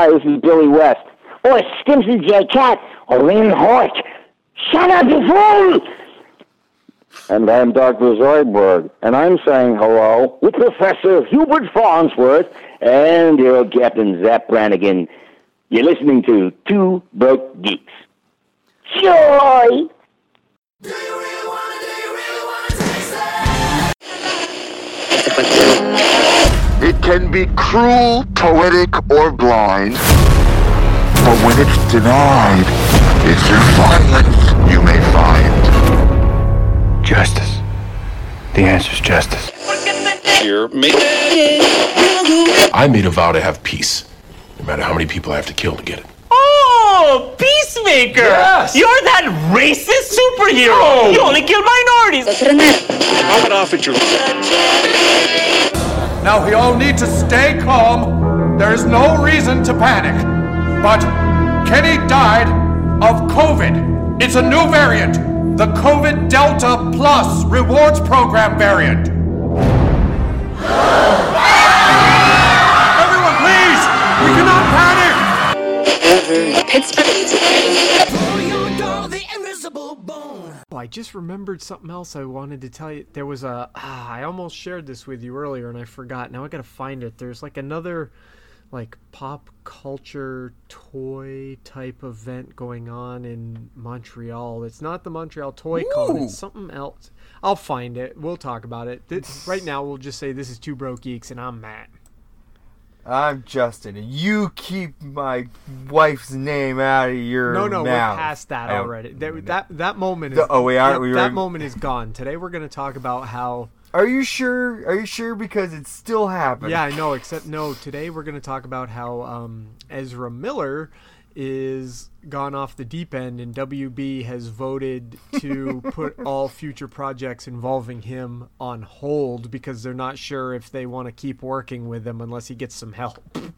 Hi, this is Billy West. Or Stimpson J. Cat. Or Lynn Hort. Shut up, you fool! And I'm Dr. Zoidberg, and I'm saying hello with Professor Hubert Farnsworth and your Captain Zapp Brannigan. You're listening to Two Broke Geeks. Joy! It can be cruel, poetic, or blind, but when it's denied, it's through violence you may find justice. The answer's justice. Here, make. I made a vow to have peace, no matter how many people I have to kill to get it. Oh, Peacemaker! Yes! You're that racist superhero! You only kill minorities! Knock it off at your. Now we all need to stay calm. There is no reason to panic. But Kenny died of COVID. It's a new variant. The COVID Delta Plus Rewards Program variant. Everyone, please! We cannot panic! Oh, I just remembered something else I wanted to tell you. There was a. Ah, I almost shared this with you earlier and I forgot. Now I gotta find it. There's like another, like pop culture toy type event going on in Montreal. It's not the Montreal Toy Con. It's something else. I'll find it. We'll talk about it. This, right now, we'll just say this is Two Broke Geeks and I'm Matt. I'm Justin, and you keep my wife's name out of your No, no, mouth. we're past that already. That, that that moment is. The- oh, we are- That, we that moment is gone. Today we're going to talk about how. Are you sure? Are you sure? Because it's still happening. Yeah, I know. Except no. Today we're going to talk about how um, Ezra Miller is gone off the deep end, and WB has voted to put all future projects involving him on hold because they're not sure if they want to keep working with him unless he gets some help.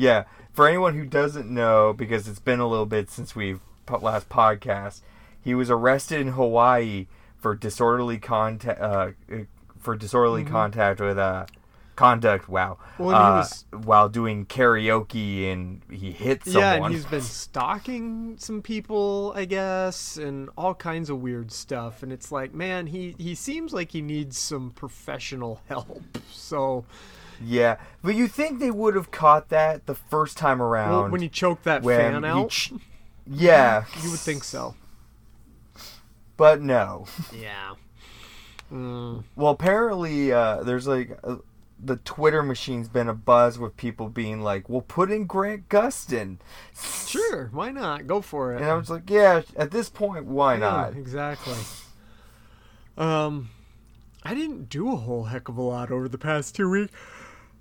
Yeah. For anyone who doesn't know, because it's been a little bit since we've last podcast, he was arrested in Hawaii for disorderly contact. Uh, uh, for disorderly contact with uh, conduct. Wow. Well, and he uh, was- while doing karaoke and he hit someone. Yeah, and he's been stalking some people, I guess, and all kinds of weird stuff. And it's like, man, he he seems like he needs some professional help. So, Yeah, but you think they would have caught that the first time around well, when he choked that fan out, ch- yeah, you would think so. but no. Yeah. Mm. Well, apparently, uh, there's like uh, the Twitter machine's been a buzz with people being like, "Well, put in Grant Gustin," Sure, why not? Go for it. and I was like, "Yeah, at this point, why Yeah, not?" exactly. Um, I didn't do a whole heck of a lot over the past two weeks.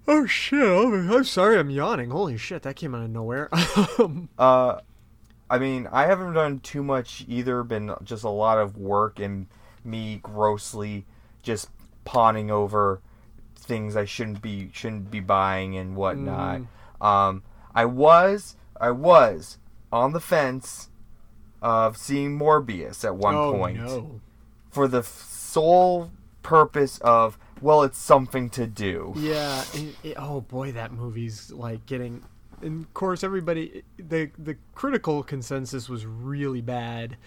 Oh shit! I'm, I'm sorry, I'm yawning. Holy shit, that came out of nowhere. Um, Uh, I mean, I haven't done too much either. Been just a lot of work and me grossly just pawning over things I shouldn't be shouldn't be buying and whatnot. Um, I was I was on the fence of seeing Morbius at one oh point no. for the sole purpose of well, it's something to do. Yeah. It, it, oh boy, that movie's like getting. And of course, everybody the the critical consensus was really bad,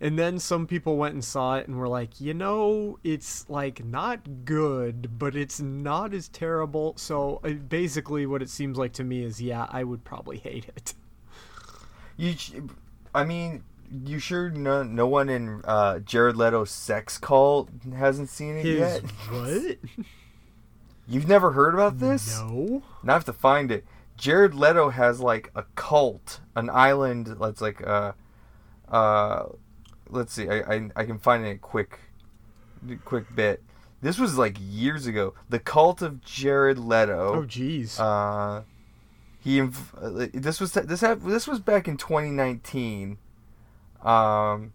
and then some people went and saw it and were like, you know, it's like not good, but it's not as terrible. So uh, basically, what it seems like to me is, yeah, I would probably hate it. You, I mean, you sure no no one in uh, Jared Leto's sex cult hasn't seen it His yet? what? You've never heard about this? No. Now I have to find it. Jared Leto has like a cult, an island that's like uh uh let's see, I I, I can find it a quick quick bit. This was like years ago. The cult of Jared Leto. Oh jeez. Uh, he inv- uh, this was this hap- this was back in 2019, um,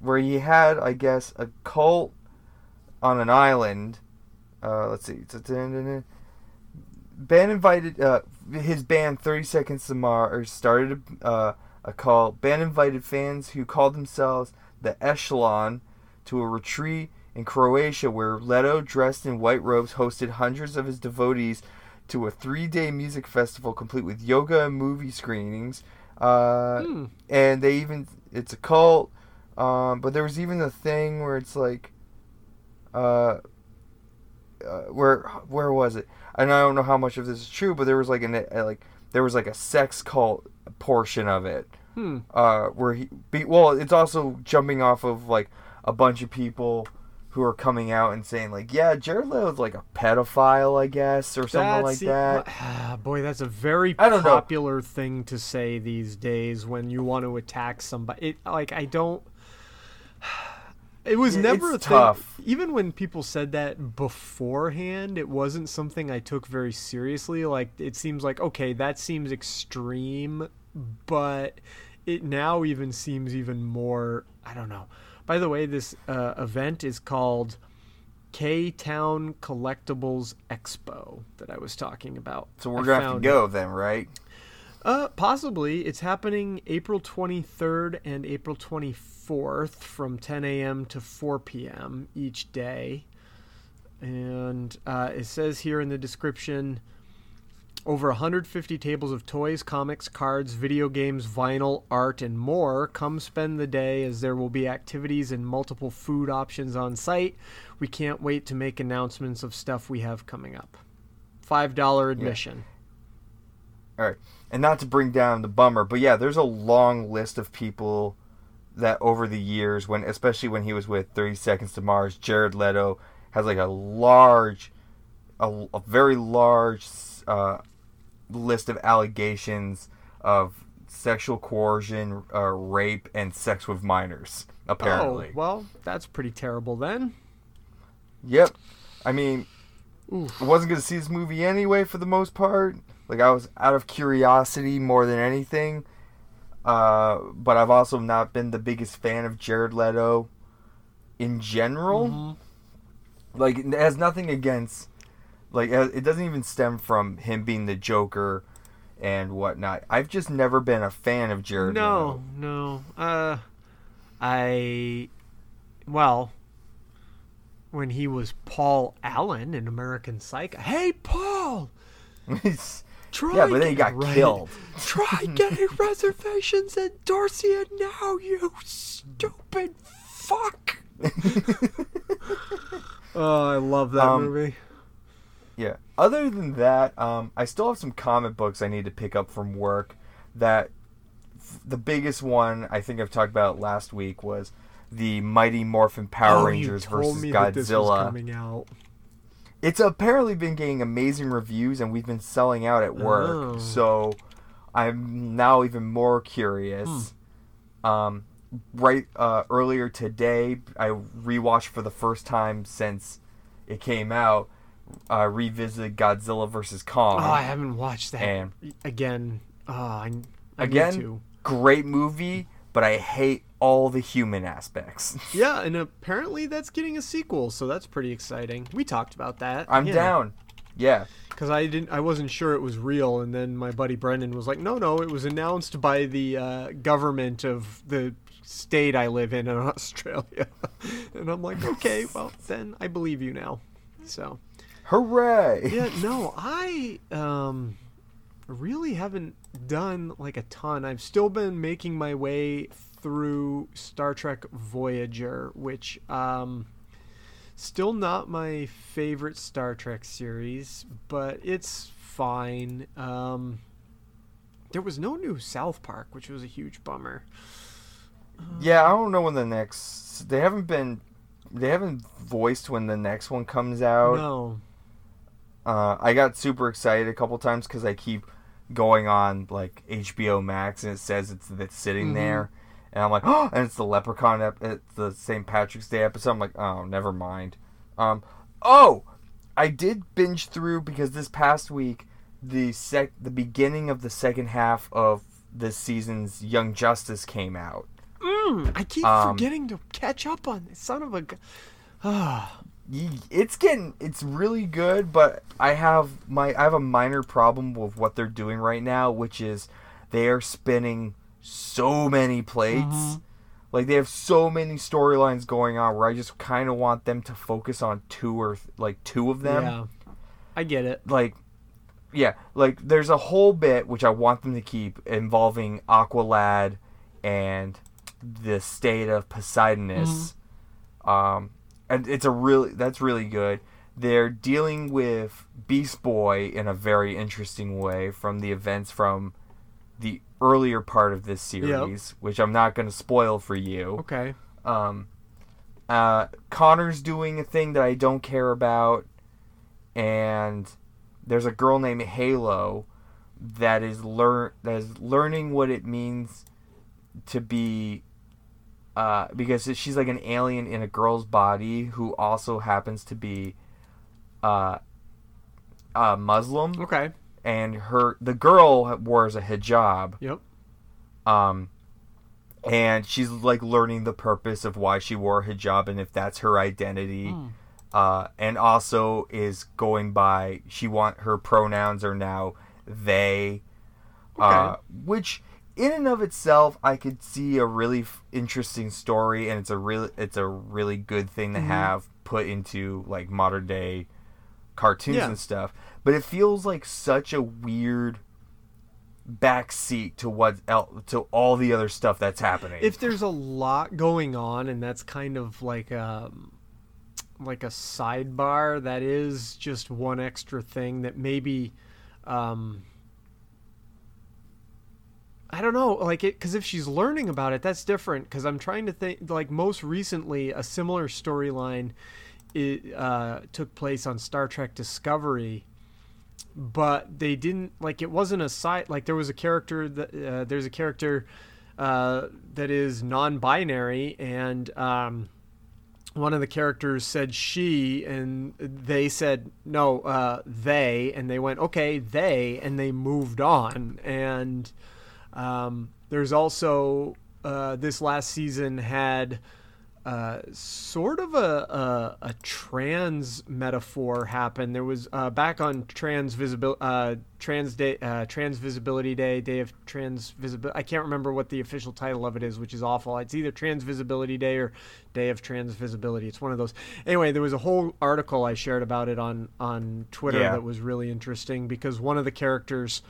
where he had I guess a cult on an island. Uh, let's see. Band invited uh, his band 30 Seconds to Mars started a, uh, a call. Band invited fans who called themselves the Echelon to a retreat in Croatia where Leto, dressed in white robes, hosted hundreds of his devotees to a three-day music festival complete with yoga and movie screenings. Uh, Hmm. And they even it's a cult. Um, but there was even a thing where it's like, uh, uh, where where was it? And I don't know how much of this is true, but there was like an uh, like there was like a sex cult portion of it. Hmm. Uh, where he be, well, it's also jumping off of like a bunch of people who are coming out and saying like, yeah, Jared Leto's like a pedophile, I guess, or something That's like that. Ah, Boy, that's a very don't know. popular thing to say these days when you want to attack somebody. It, like I don't. It was never it's a thing. tough. Even when people said that beforehand, it wasn't something I took very seriously. Like it seems like okay, that seems extreme, but it now even seems even more. I don't know. By the way, this uh, event is called K Town Collectibles Expo that I was talking about. So we're I gonna have to go it. then, right? Uh, possibly. It's happening April 23rd and April 24th from 10 a.m. to 4 p.m. each day. And uh, it says here in the description over 150 tables of toys, comics, cards, video games, vinyl, art, and more. Come spend the day as there will be activities and multiple food options on site. We can't wait to make announcements of stuff we have coming up. $5 admission. All right, and not to bring down the bummer, but yeah, there's a long list of people that over the years, when especially when he was with 30 Seconds to Mars, Jared Leto has like a large, a, a very large uh, list of allegations of sexual coercion, uh, rape, and sex with minors. Apparently, Oh, well, that's pretty terrible then. Yep. I mean, I wasn't gonna see this movie anyway for the most part. Like I was out of curiosity more than anything. Uh, but I've also not been the biggest fan of Jared Leto in general. Like it has nothing against. Like it doesn't even stem from him being the Joker and whatnot. I've just never been a fan of Jared Leto. No, no. Uh, I, well, when he was Paul Allen in American Psycho. Hey, Paul! Try yeah, but then he got right- killed. Try getting reservations at Dorsia now, you stupid fuck! oh, I love that Um, movie. Yeah. Other than that, um, I still have some comic books I need to pick up from work. That f- the biggest one I think I've talked about last week was the Mighty Morphin Power oh, Rangers versus me that this was Godzilla. It's apparently been getting amazing reviews, and we've been selling out at work. Oh. So I'm now even more curious. Um, right uh, earlier today, I rewatched for the first time since it came out. Uh, revisited Godzilla versus Kong. Oh, I haven't watched that And- again. Oh, I, I Again, great movie, but I hate all the human aspects. Yeah, and apparently that's getting a sequel, so that's pretty exciting. We talked about that. I'm down. Yeah. Because I didn't, I wasn't sure it was real, and then my buddy Brendan was like, "No, no, it was announced by the uh, government of the state I live in in Australia." and I'm like, "Okay, well then I believe you now." So Hooray! yeah, no, I um really haven't done like a ton. I've still been making my way through Star Trek Voyager, which um still not my favorite Star Trek series, but it's fine. Um there was no new South Park, which was a huge bummer. Yeah, I don't know when the next. They haven't been. They haven't voiced when the next one comes out. No. Uh, I got super excited a couple times because I keep going on like HBO Max and it says it's it's sitting Mhm. there, and I'm like, oh, and it's the Leprechaun. Ep- it's the St. Patrick's Day episode. I'm like, oh, never mind. Um, oh, I did binge through because this past week, the sec the beginning of the second half of this season's Young Justice came out. Mm, I keep Um, forgetting to catch up on this. Son of a. gu-. It's getting it's really good but i have my i have a minor problem with what they're doing right now which is they are spinning so many plates Mhm. like they have so many storylines going on where i just kind of want them to focus on two or th- like two of them Yeah. I get it. like yeah, like there's a whole bit which I want them to keep involving Aqualad and the state of Poseidonis. Um, and it's a really that's really good. They're dealing with Beast Boy in a very interesting way from the events from the earlier part of this series, which I'm not going to spoil for you. Okay. Um, uh, Connor's doing a thing that I don't care about, and there's a girl named Halo that is learn that is learning what it means to be uh, because she's like an alien in a girl's body who also happens to be uh, uh, Muslim. Okay. And her the girl wears a hijab. Yep. Um, and she's like learning the purpose of why she wore a hijab and if that's her identity. Hmm. Uh, and also is going by she want her pronouns are now they, uh, which in and of itself I could see a really f- interesting story and it's a really it's a really good thing to Mhm. have put into like modern day cartoons Yeah. and stuff. But it feels like such a weird backseat to what el- to all the other stuff that's happening. If there's a lot going on, and that's kind of like a like a sidebar, that is just one extra thing that maybe. Um, I don't know, like it, because if she's learning about it, that's different. Because I'm trying to think, like most recently, a similar storyline, uh, took place on Star Trek Discovery, but they didn't like it wasn't a side like there was a character that uh, there's a character uh, that is non-binary and um, one of the characters said she and they said no uh, they and they went okay they and they moved on. And um, there's also uh, this last season had uh, sort of a, a a trans metaphor happened. There was uh, back on trans visibility uh, trans day uh, trans visibility day day of trans visibility. I can't remember what the official title of it is, which is awful. It's either trans visibility day or day of trans visibility. It's one of those. Anyway, there was a whole article I shared about it on on Twitter Yeah. that was really interesting because one of the characters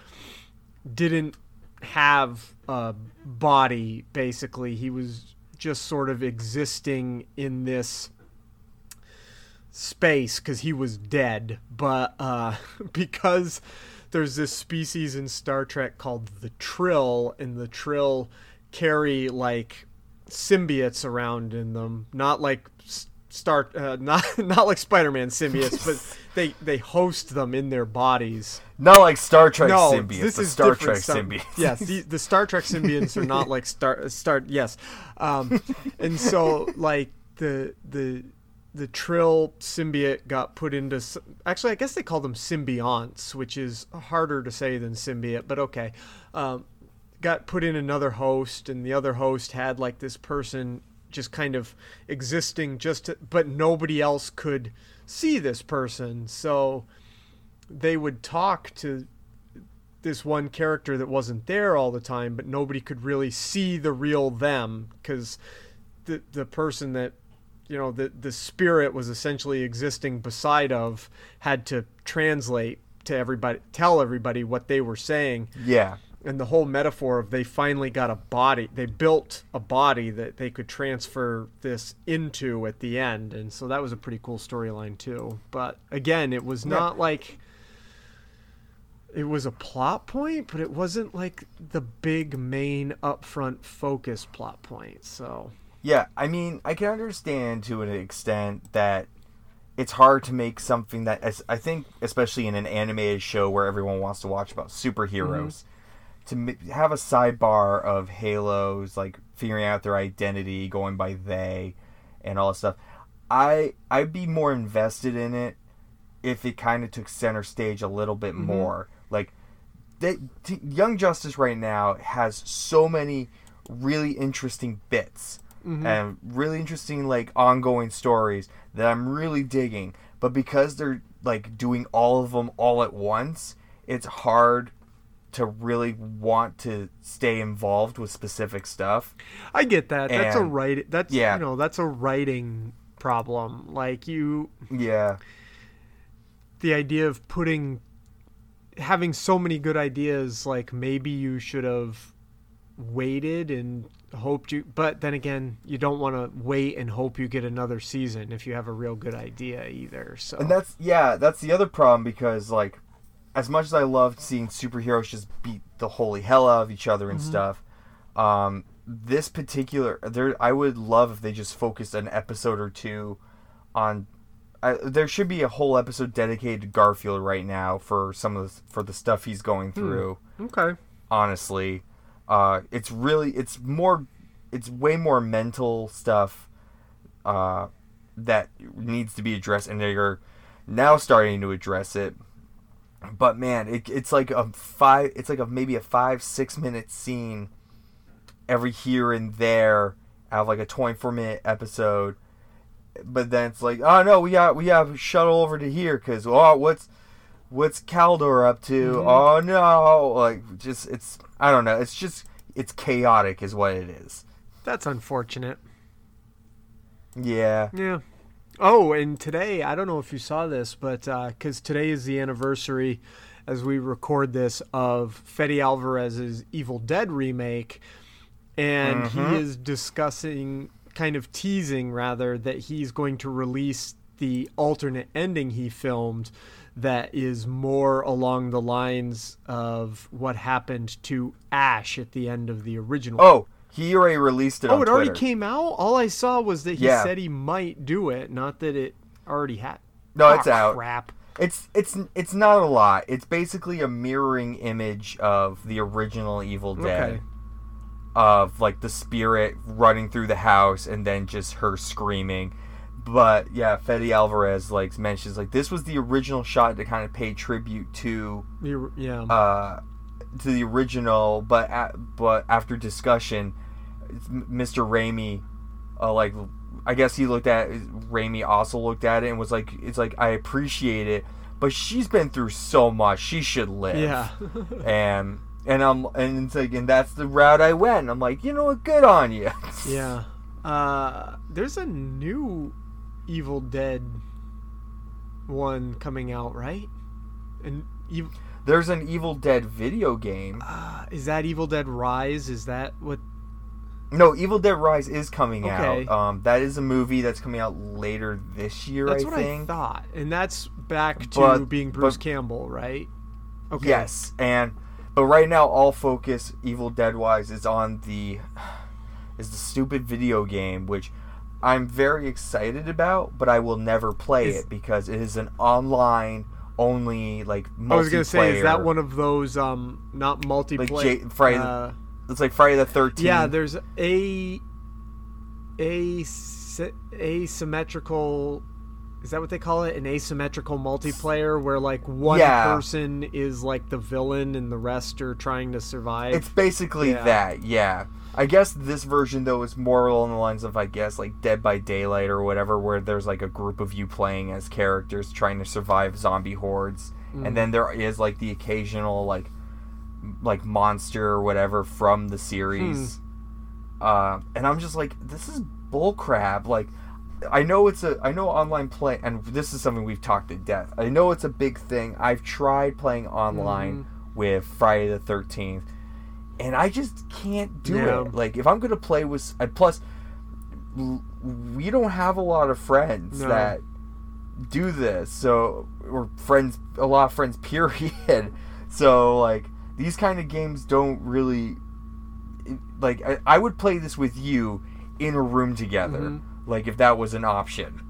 didn't have a body basically he was just sort of existing in this space because he was dead. But uh because there's this species in star trek called the trill and the trill carry like symbiotes around in them. Not like star uh, not not like spider-man symbiotes but they they host them in their bodies Not like Star Trek no, symbiotes, This is Star Trek stuff. symbiotes. Yes, the, the Star Trek symbiotes are not like Star Star. Yes, um, and so like the the the Trill symbiote got put into. Actually, I guess they call them symbionts, which is harder to say than symbiote, but okay. Um, got put in another host, and the other host had like this person just kind of existing, just to, but nobody else could see this person, so they would talk to this one character that wasn't there all the time, but nobody could really see the real them because the the person that you know the the spirit was essentially existing beside of had to translate to everybody, tell everybody what they were saying. Yeah. And the whole metaphor of they finally got a body, they built a body that they could transfer this into at the end, and so that was a pretty cool storyline too. But again, it was Yeah. not like it was a plot point, but it wasn't like the big main upfront focus plot point. So Yeah, I mean, I can understand to an extent that it's hard to make something that as I think, especially in an animated show where everyone wants to watch about superheroes, mm-hmm. To have a sidebar of Halos like figuring out their identity, going by they, and all that stuff. I I'd be more invested in it if it kind of took center stage a little bit Mhm. more. Like they, t- Young Justice right now has so many really interesting bits Mhm. and really interesting like ongoing stories that I'm really digging. But because they're like doing all of them all at once, it's hard to really want to stay involved with specific stuff. I get that. That's a And- write. That's yeah. you know that's a writing problem. Like you, Yeah. the idea of putting having so many good ideas, like maybe you should have waited and hoped you. But then again, you don't want to wait and hope you get another season if you have a real good idea either. So And that's yeah, that's the other problem because like, as much as I loved seeing superheroes just beat the holy hell out of each other and Mhm. stuff, um, this particular there I would love if they just focused an episode or two on. I, there should be a whole episode dedicated to Garfield right now for some of the, for the stuff he's going Hmm. through. Okay. Honestly, uh, it's really it's more it's way more mental stuff uh, that needs to be addressed, and they're now starting to address it. But man, it, it's like a five. It's like a maybe a five six minute scene every here and there out of like a twenty four minute episode. But then it's like, oh no, we got we got shuttle over to here because oh what's what's Kaldur up to? Mhm. Oh no, like just it's I don't know. It's just it's chaotic is what it is. that's unfortunate. Yeah. Yeah. Oh, and today, I don't know if you saw this, but because today is the anniversary, as we record this, of Fede Alvarez's Evil Dead remake. And Mhm. he is discussing, kind of teasing rather, that he's going to release the alternate ending he filmed that is more along the lines of what happened to Ash at the end of the original. Oh, he already released it. Oh, it already came out. All I saw was that he Yeah. said he might do it, not that it already had. No, Aw, it's out. Crap. It's it's it's not a lot. It's basically a mirroring image of the original Evil Dead. Okay. Of like the spirit running through the house and then just her screaming. But yeah, Fede Alvarez like mentions like this was the original shot to kind of pay tribute to Yeah. uh to the original, but a but after discussion, Mr. Raimi, uh, like I guess he looked at Raimi also looked at it and was like, it's like I appreciate it, but she's been through so much, she should live. Yeah. and and I'm and it's like and that's the route I went. I'm like, you know what, good on you. yeah. Uh, there's a new Evil Dead one coming out, right? And Ev- There's an Evil Dead video game. is that Evil Dead Rise? Is that what? No, Evil Dead Rise is coming Okay. out. Um, that is a movie that's coming out later this year. That's I what think. I thought, and that's back to But- being Bruce but- Campbell, right? Okay. Yes, and but right now all focus Evil Dead wise is on the is the stupid video game which I'm very excited about, but I will never play Is- it because it is an online only like multiplayer. I was gonna say, is that one of those um not like multiplayer? J- Friday? uh, it's like Friday the Thirteenth. Yeah, there's a a asymmetrical. Is that what they call it? An asymmetrical multiplayer where like one Yeah. person is like the villain and the rest are trying to survive. It's basically Yeah. that, yeah. I guess this version though is more along the lines of I guess like Dead by Daylight or whatever, where there's like a group of you playing as characters trying to survive zombie hordes, Mm. and then there is like the occasional like like monster or whatever from the series. Hmm. Uh, and I'm just like, this is bullcrap. Like, I know it's a, I know online play, and this is something we've talked to death. I know it's a big thing. I've tried playing online Mm-hmm. with Friday the Thirteenth, and I just can't do Yeah. it. Like, if I'm gonna play with, and plus, we don't have a lot of friends No. that do this. So, we're friends, a lot of friends. Period. So, like, these kind of games don't really like I, I would play this with you in a room together Mhm. like if that was an option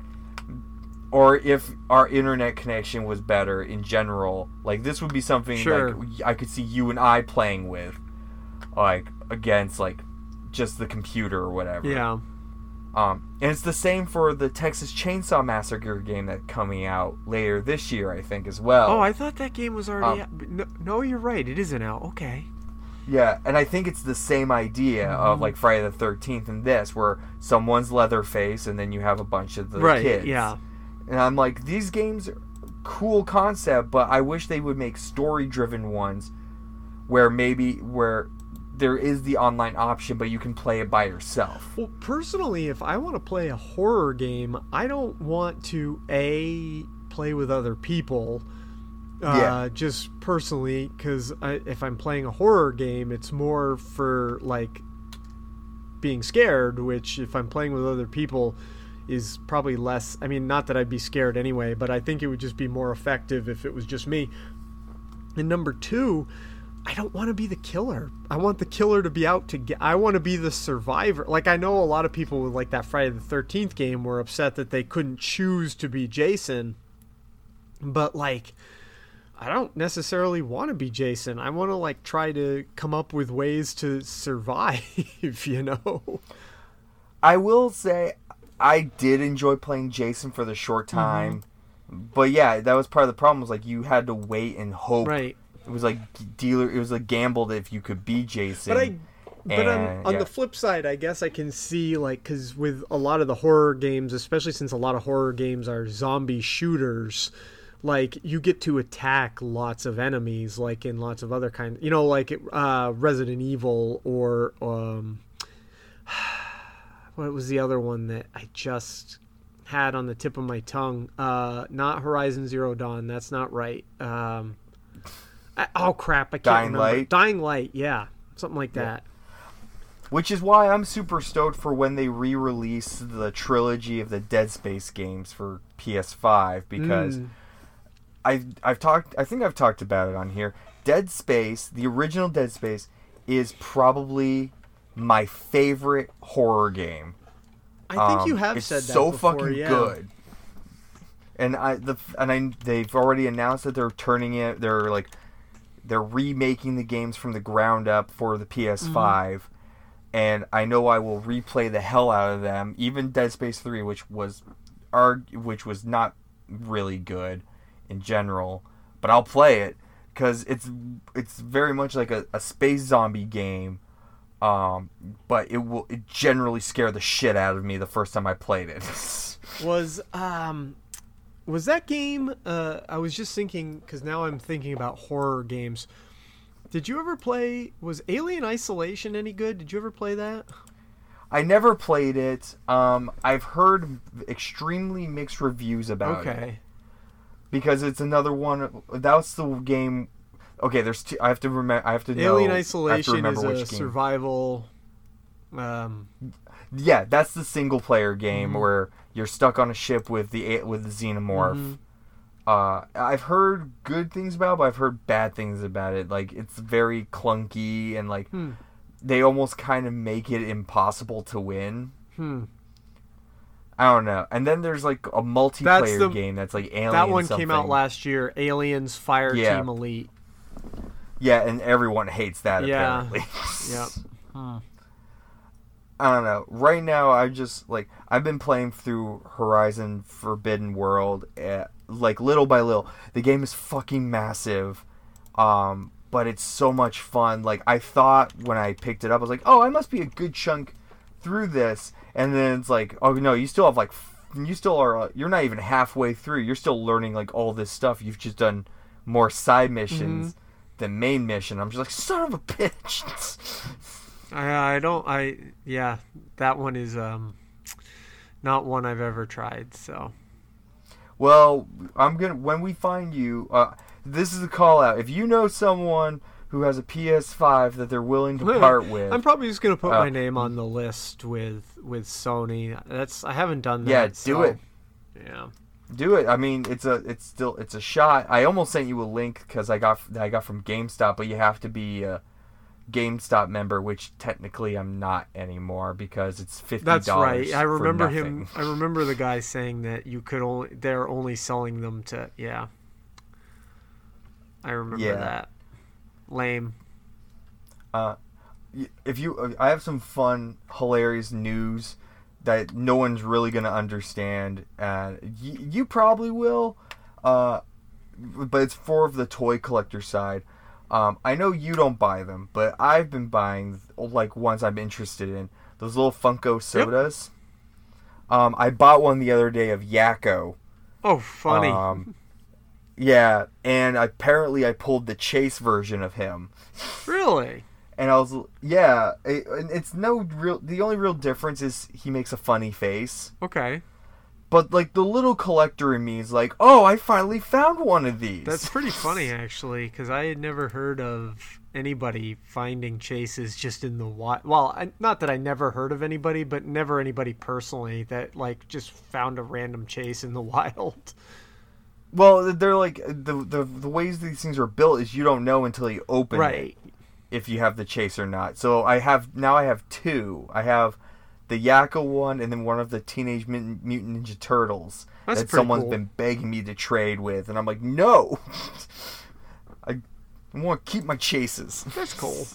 or if our internet connection was better in general like this would be something Sure. like i could see you and i playing with like against like just the computer or whatever yeah. um and it's the same for the texas chainsaw massacre game that coming out later this year i think as well Oh, I thought that game was already. Um, out. No, no, you're right. It isn't out. Okay. Yeah, and I think it's the same idea of Mm-hmm. like Friday the Thirteenth and this, where someone's Leatherface, and then you have a bunch of the Right, kids. yeah. and I'm like, these games are cool concept, but I wish they would make story-driven ones, where maybe where there is the online option, but you can play it by yourself. Well, personally, if I want to play a horror game, I don't want to a play with other people, Uh, Yeah. Just personally, because if I'm playing a horror game, it's more for like being scared. Which, if I'm playing with other people, is probably less. I mean, not that I'd be scared anyway, but I think it would just be more effective if it was just me. And number two, I don't want to be the killer. I want the killer to be out to get. I want to be the survivor. Like I know a lot of people with like that Friday the Thirteenth game were upset that they couldn't choose to be Jason, but like. I don't necessarily want to be Jason. I want to like try to come up with ways to survive, you know. I will say I did enjoy playing Jason for the short Mm-hmm. time. But yeah, that was part of the problem was like you had to wait and hope. Right. It was like dealer it was a gamble that if you could be Jason. But I but on, And, on yeah. the flip side, I guess I can see like cuz with a lot of the horror games, especially since a lot of horror games are zombie shooters, like you get to attack lots of enemies like in lots of other kind, you know, like uh Resident Evil or um what was the other one that I just had on the tip of my tongue? Uh not Horizon Zero Dawn, that's not right. Um oh crap, I can't Dying remember. Light? Dying Light, yeah. Something like that. Which is why I'm super stoked for when they re-release the trilogy of the Dead Space games for PS5 because Mm. I've I've talked I think I've talked about it on here. Dead Space, the original Dead Space, is probably my favorite horror game. I think you Um, have it's said that so before, fucking yeah. good. And I the and I they've already announced that they're turning it. They're like they're remaking the games from the ground up for the PS5. Mm-hmm. And I know I will replay the hell out of them. Even Dead Space 3, which was, arg- which was not really good in general, but I'll play it because it's it's very much like a, a space zombie game. Um, but it will it generally scare the shit out of me the first time I played it. Was um was that game uh I was just thinking cuz now I'm thinking about horror games. Did you ever play was Alien Isolation any good? Did you ever play that? I never played it. Um, I've heard extremely mixed reviews about it Okay. because it's another one. That's the game. Okay, there's. Two, I have to remember. I have to know. Alien to Isolation is a game. survival um Yeah, that's the single player game Mhm. where you're stuck on a ship with the with the xenomorph. Mhm. Uh, I've heard good things about, it, but I've heard bad things about it. Like it's very clunky and like Hmm. they almost kind of make it impossible to win. hmm I don't know. And then there's like a multiplayer the- game that's like Alien. That one came out last year, Aliens Fire Yeah. Team Elite. Yeah, and everyone hates that Yeah. apparently. Yep. I don't know. Right now, I just like I've been playing through Horizon Forbidden World, uh, like little by little. The game is fucking massive, um, but it's so much fun. Like I thought when I picked it up, I was like, oh, I must be a good chunk through this, and then it's like, oh no, you still have like, you still are, uh, you're not even halfway through. You're still learning like all this stuff. You've just done more side missions than main mission. I'm just like, son of a bitch. I I don't I yeah, that one is um not one I've ever tried, so Well, I'm gonna when we find you. Uh, this is a call out. If you know someone who has a PS5 that they're willing to part with, I'm probably just gonna put uh, my name on the list with with Sony. That's I haven't done that. yeah, do so- it. Yeah. Do it. I mean, it's a it's still it's a shot. I almost sent you a link because I got I got from GameStop, but you have to be a GameStop member, which technically I'm not anymore because it's fifty That's right. I remember him. I remember the guy saying that you could only they're only selling them to yeah. I remember Yeah. that. Lame. Uh, if you, uh, I have some fun, hilarious news that no one's really gonna understand, and y- you probably will. Uh, but it's for the toy collector side. Um, I know you don't buy them, but I've been buying like ones I'm interested in. Those little Funko sodas. Um, I bought one the other day of Yakko. Oh, funny. Um, yeah, and apparently I pulled the chase version of him. really? And I was, yeah, it, it's no real. The only real difference is he makes a funny face. Okay. But like the little collector in me is like, oh, I finally found one of these. That's pretty funny actually, because I had never heard of anybody finding chases just in the wild. Well, I, not that I never heard of anybody, but never anybody personally that like just found a random chase in the wild. Well, they're like the the the ways these things are built is you don't know until you open Right. it if you have the chase or not. So I have now I have two. I have the Yakko one and then one of the Teenage Mutant, Mutant Ninja Turtles That's that someone's cool. been begging me to trade with, and I'm like, no. I want to keep my chases. That's cool.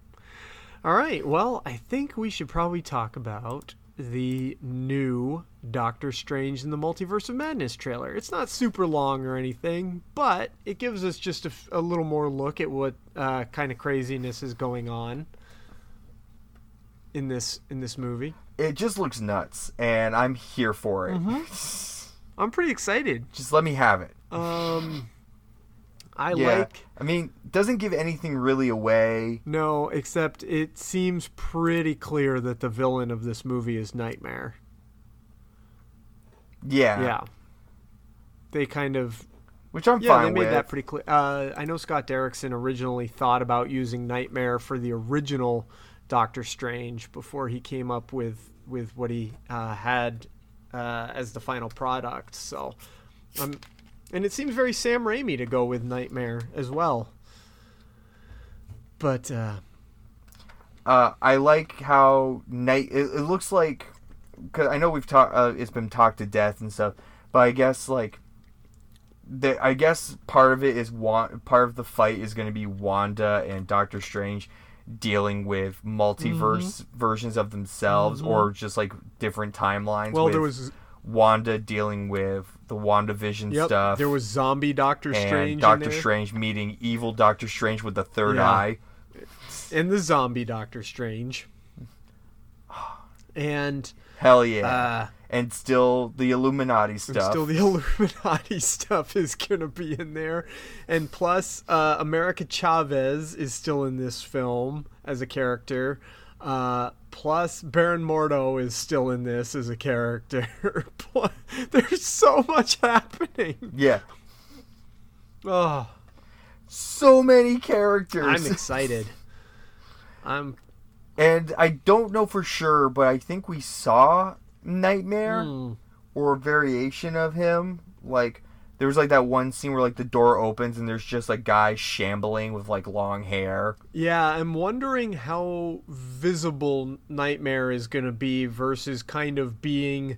All right. Well, I think we should probably talk about the new Doctor Strange in the Multiverse of Madness trailer. It's not super long or anything, but it gives us just a, f- a little more look at what uh, kind of craziness is going on in this in this movie. It just looks nuts, and I'm here for it. Mm-hmm. I'm pretty excited. Just let me have it. Um, I yeah. like I mean, doesn't give anything really away. no, except it seems pretty clear that the villain of this movie is Nightmare. Yeah. Yeah. They kind of Which I'm yeah, fine they made with. that pretty clear. Uh, I know Scott Derrickson originally thought about using Nightmare for the original Doctor Strange before he came up with with what he uh, had uh, as the final product. So, um, and it seems very Sam Raimi to go with Nightmare as well. But uh, Uh, I like how night. It, it looks like, cause I know we've talked. Uh, it's been talked to death and stuff, but I guess like, the I guess part of it is Wan- Part of the fight is going to be Wanda and Doctor Strange dealing with multiverse versions of themselves, or just like different timelines. well, there was Wanda dealing with the WandaVision yep, stuff. there was zombie Doctor Strange, Doctor Strange meeting evil Doctor Strange with the third Yeah. eye. and the zombie Doctor Strange, and Hell yeah. Uh, and still the Illuminati And stuff. Still, the Illuminati stuff is gonna be in there, and plus, uh, America Chavez is still in this film as a character. Uh, plus, Baron Mordo is still in this as a character. There's so much happening. yeah. Oh, So many characters. I'm excited. I'm and I don't know for sure, but I think we saw Nightmare Hmm. or a variation of him. Like there was like that one scene where like the door opens and there's just a guy shambling with like long hair. Yeah, I'm wondering how visible Nightmare is going to be versus kind of being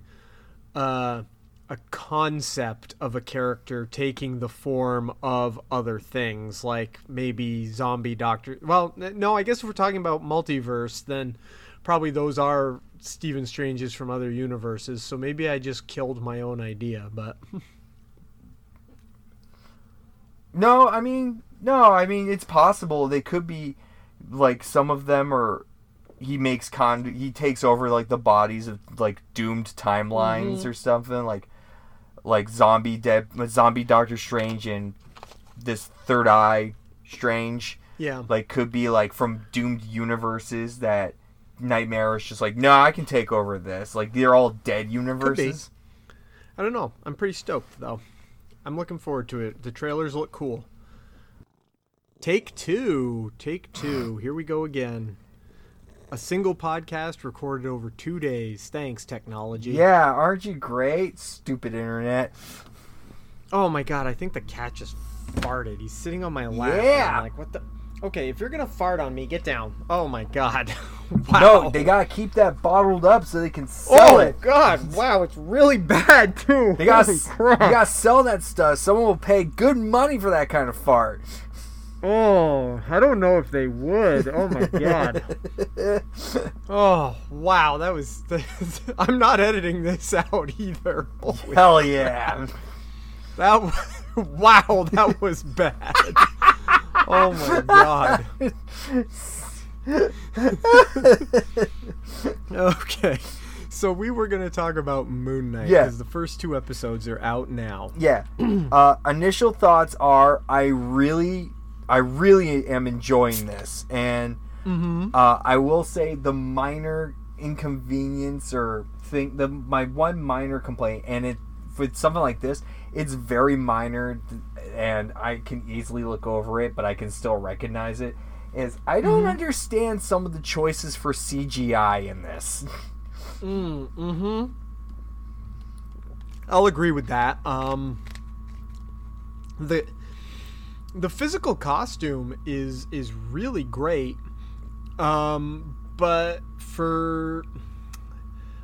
uh, a concept of a character taking the form of other things, like maybe zombie Doctor. Well, no, I guess if we're talking about multiverse, then probably those are Stephen Strange is from other universes. So maybe I just killed my own idea, but No, I mean, no, I mean it's possible they could be like some of them are he makes con he takes over like the bodies of like doomed timelines Mm-hmm. or something like like zombie dead zombie Doctor Strange and this third eye Strange yeah. like could be like from doomed universes that Nightmare is just like no I can take over this like they're all dead universes. I don't know. I'm pretty stoked though. I'm looking forward to it. The trailers look cool. Take two. Take two. Here we go again. A single podcast recorded over two days. Thanks, technology. Yeah, aren't you great, stupid internet? Oh my god, I think the cat just farted. He's sitting on my lap. Yeah. I'm like, what the? Okay, if you're gonna fart on me, get down. Oh my god. wow. No, they gotta keep that bottled up so they can oh sell it. Oh god! Wow, it's really bad too. They gotta, crap. gotta sell that stuff. Someone will pay good money for that kind of fart. Oh, I don't know if they would. Oh my god. oh wow, that was. I'm not editing this out either. Holy- Hell yeah! that wow, that was bad. Oh my god. okay, so we were gonna talk about Moon Knight Yeah. because the first two episodes are out now. yeah. Uh, initial thoughts are I really, I really am enjoying this, and uh, I will say the minor inconvenience or thing the my one minor complaint and it with something like this it's very minor and I can easily look over it but I can still recognize it is I don't Mhm. understand some of the choices for CGI in this. Mm, mm-hmm. I'll agree with that. Um, the the physical costume is is really great, um, but for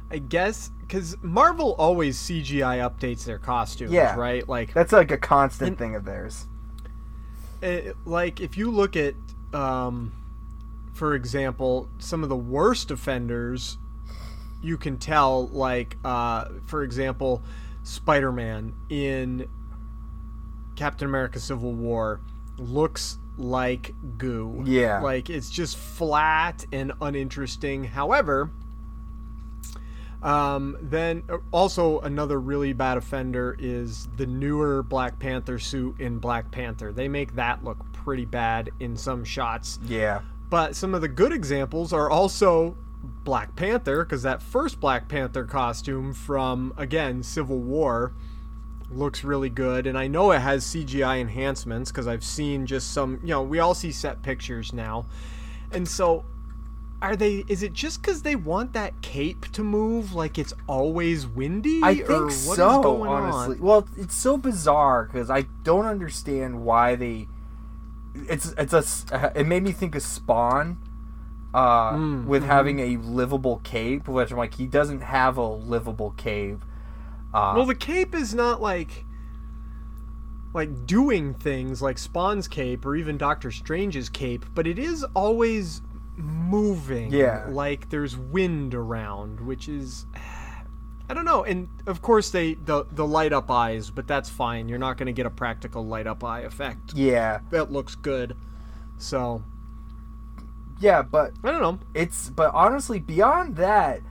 I guess because Marvel always CGI updates their costumes, Yeah. right? Like That's like a constant thing of theirs. it, like if you look at um, for example some of the worst offenders you can tell like uh, for example spider-man in captain america civil war looks like goo Yeah. like it's just flat and uninteresting however um, then uh, also another really bad offender is the newer Black Panther suit in Black Panther. They make that look pretty bad in some shots. Yeah. But some of the good examples are also Black Panther, because that first Black Panther costume from, again, Civil War looks really good. And I know it has CGI enhancements because I've seen just some, you know, we all see set pictures now. And so are they is it just because they want that cape to move like it's always windy I think so, honestly. on Well, it's so bizarre because I don't understand why they. It's it's a it made me think of Spawn, uh, Mm, with mhm. having a livable cape, which I'm like he doesn't have a livable cape. Uh, well the cape is not like like doing things like spawn's cape or even doctor strange's cape but it is always moving. Yeah. like there's wind around which is i don't know. And of course they the the light up eyes but that's fine. You're not going to get a practical light up eye effect. Yeah, that looks good. So. Yeah, but i don't know. it's but honestly beyond that,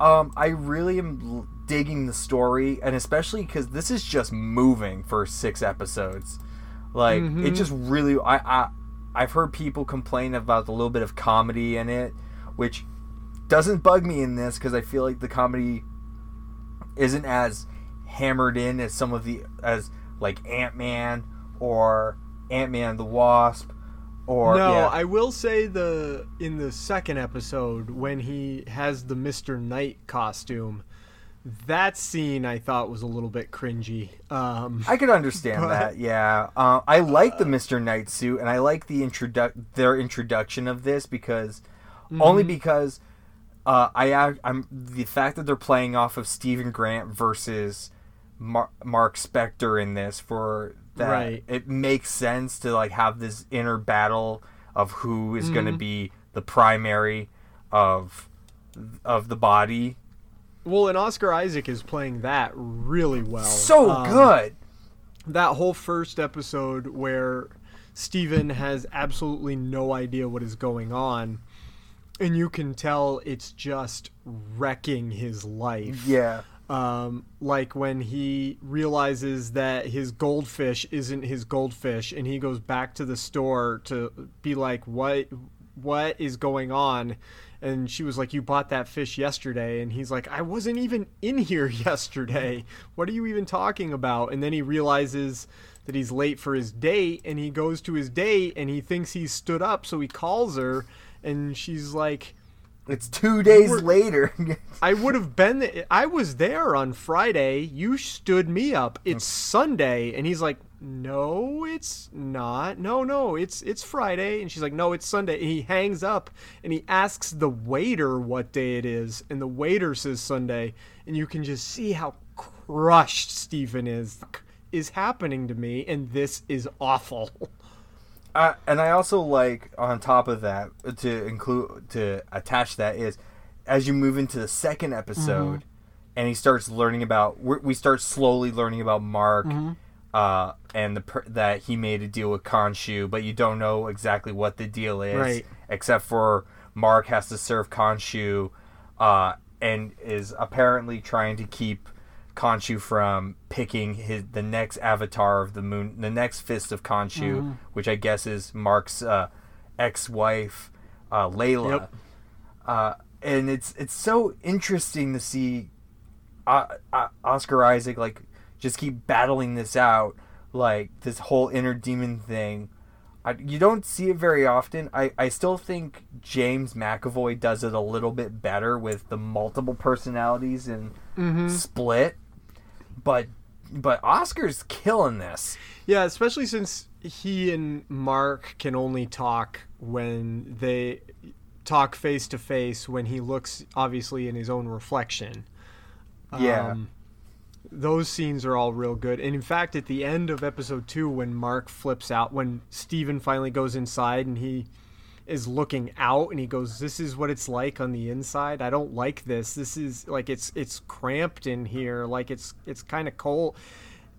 um, I really am digging the story, and especially because this is just moving for six episodes. Like it Mhm. just really, I, I, I've heard people complain about the little bit of comedy in it, which doesn't bug me in this because I feel like the comedy isn't as hammered in as some of the as like Ant Man or Ant Man the Wasp. Or no, yeah. I will say the in the second episode when he has the Mr. Knight costume, that scene I thought was a little bit cringy. Um, I could understand but- that. Yeah, uh, I like the Mister Knight suit, and I like the introduc their introduction of this because only Mhm. because uh, I I'm the fact that they're playing off of Steven Grant versus Mar- Mark Spector in this for that Right. it makes sense to like have this inner battle of who is going to be the primary of of the body. Well, and Oscar Isaac is playing that really well. So Um, good. That whole first episode where Steven has absolutely no idea what is going on, and you can tell it's just wrecking his life. Yeah. Um, like when he realizes that his goldfish isn't his goldfish, and he goes back to the store to be like, "What, what is going on?" And she was like, "You bought that fish yesterday," and he's like, "I wasn't even in here yesterday. What are you even talking about?" And then he realizes that he's late for his date, and he goes to his date, and he thinks he's stood up, so he calls her, and she's like. It's two days were- later. I would have been. I was there on Friday. You stood me up. It's Sunday, and he's like, "No, it's not. No, no, it's it's Friday." And she's like, "No, it's Sunday." And he hangs up, and he asks the waiter what day it is, and the waiter says Sunday, and you can just see how crushed Steven is. Is happening to me, and this is awful. Uh, and I also like on top of that to include to attach that is as you move into the second episode and he starts learning about we start slowly learning about Mark Mhm. Uh, and the per- that he made a deal with Khonshu but you don't know exactly what the deal is Right. except for Mark has to serve Khonshu uh, and is apparently trying to keep Khonshu from picking his the next avatar of the moon, the next fist of Khonshu, Mhm. which I guess is Mark's uh, ex-wife, uh, Layla. Yep. Uh, and it's it's so interesting to see uh, Oscar Isaac like just keep battling this out, like this whole inner demon thing. I, you don't see it very often. I, I still think James McAvoy does it a little bit better with the multiple personalities and Mhm. split, but but Oscar's killing this. Yeah, especially since he and Mark can only talk when they talk face to face when he looks obviously in his own reflection. Yeah. Um, those scenes are all real good. And in fact, at the end of episode two, when Mark flips out, when Steven finally goes inside and he is looking out and he goes, This is what it's like on the inside. I don't like this. This is like it's it's cramped in here, like it's it's kinda cold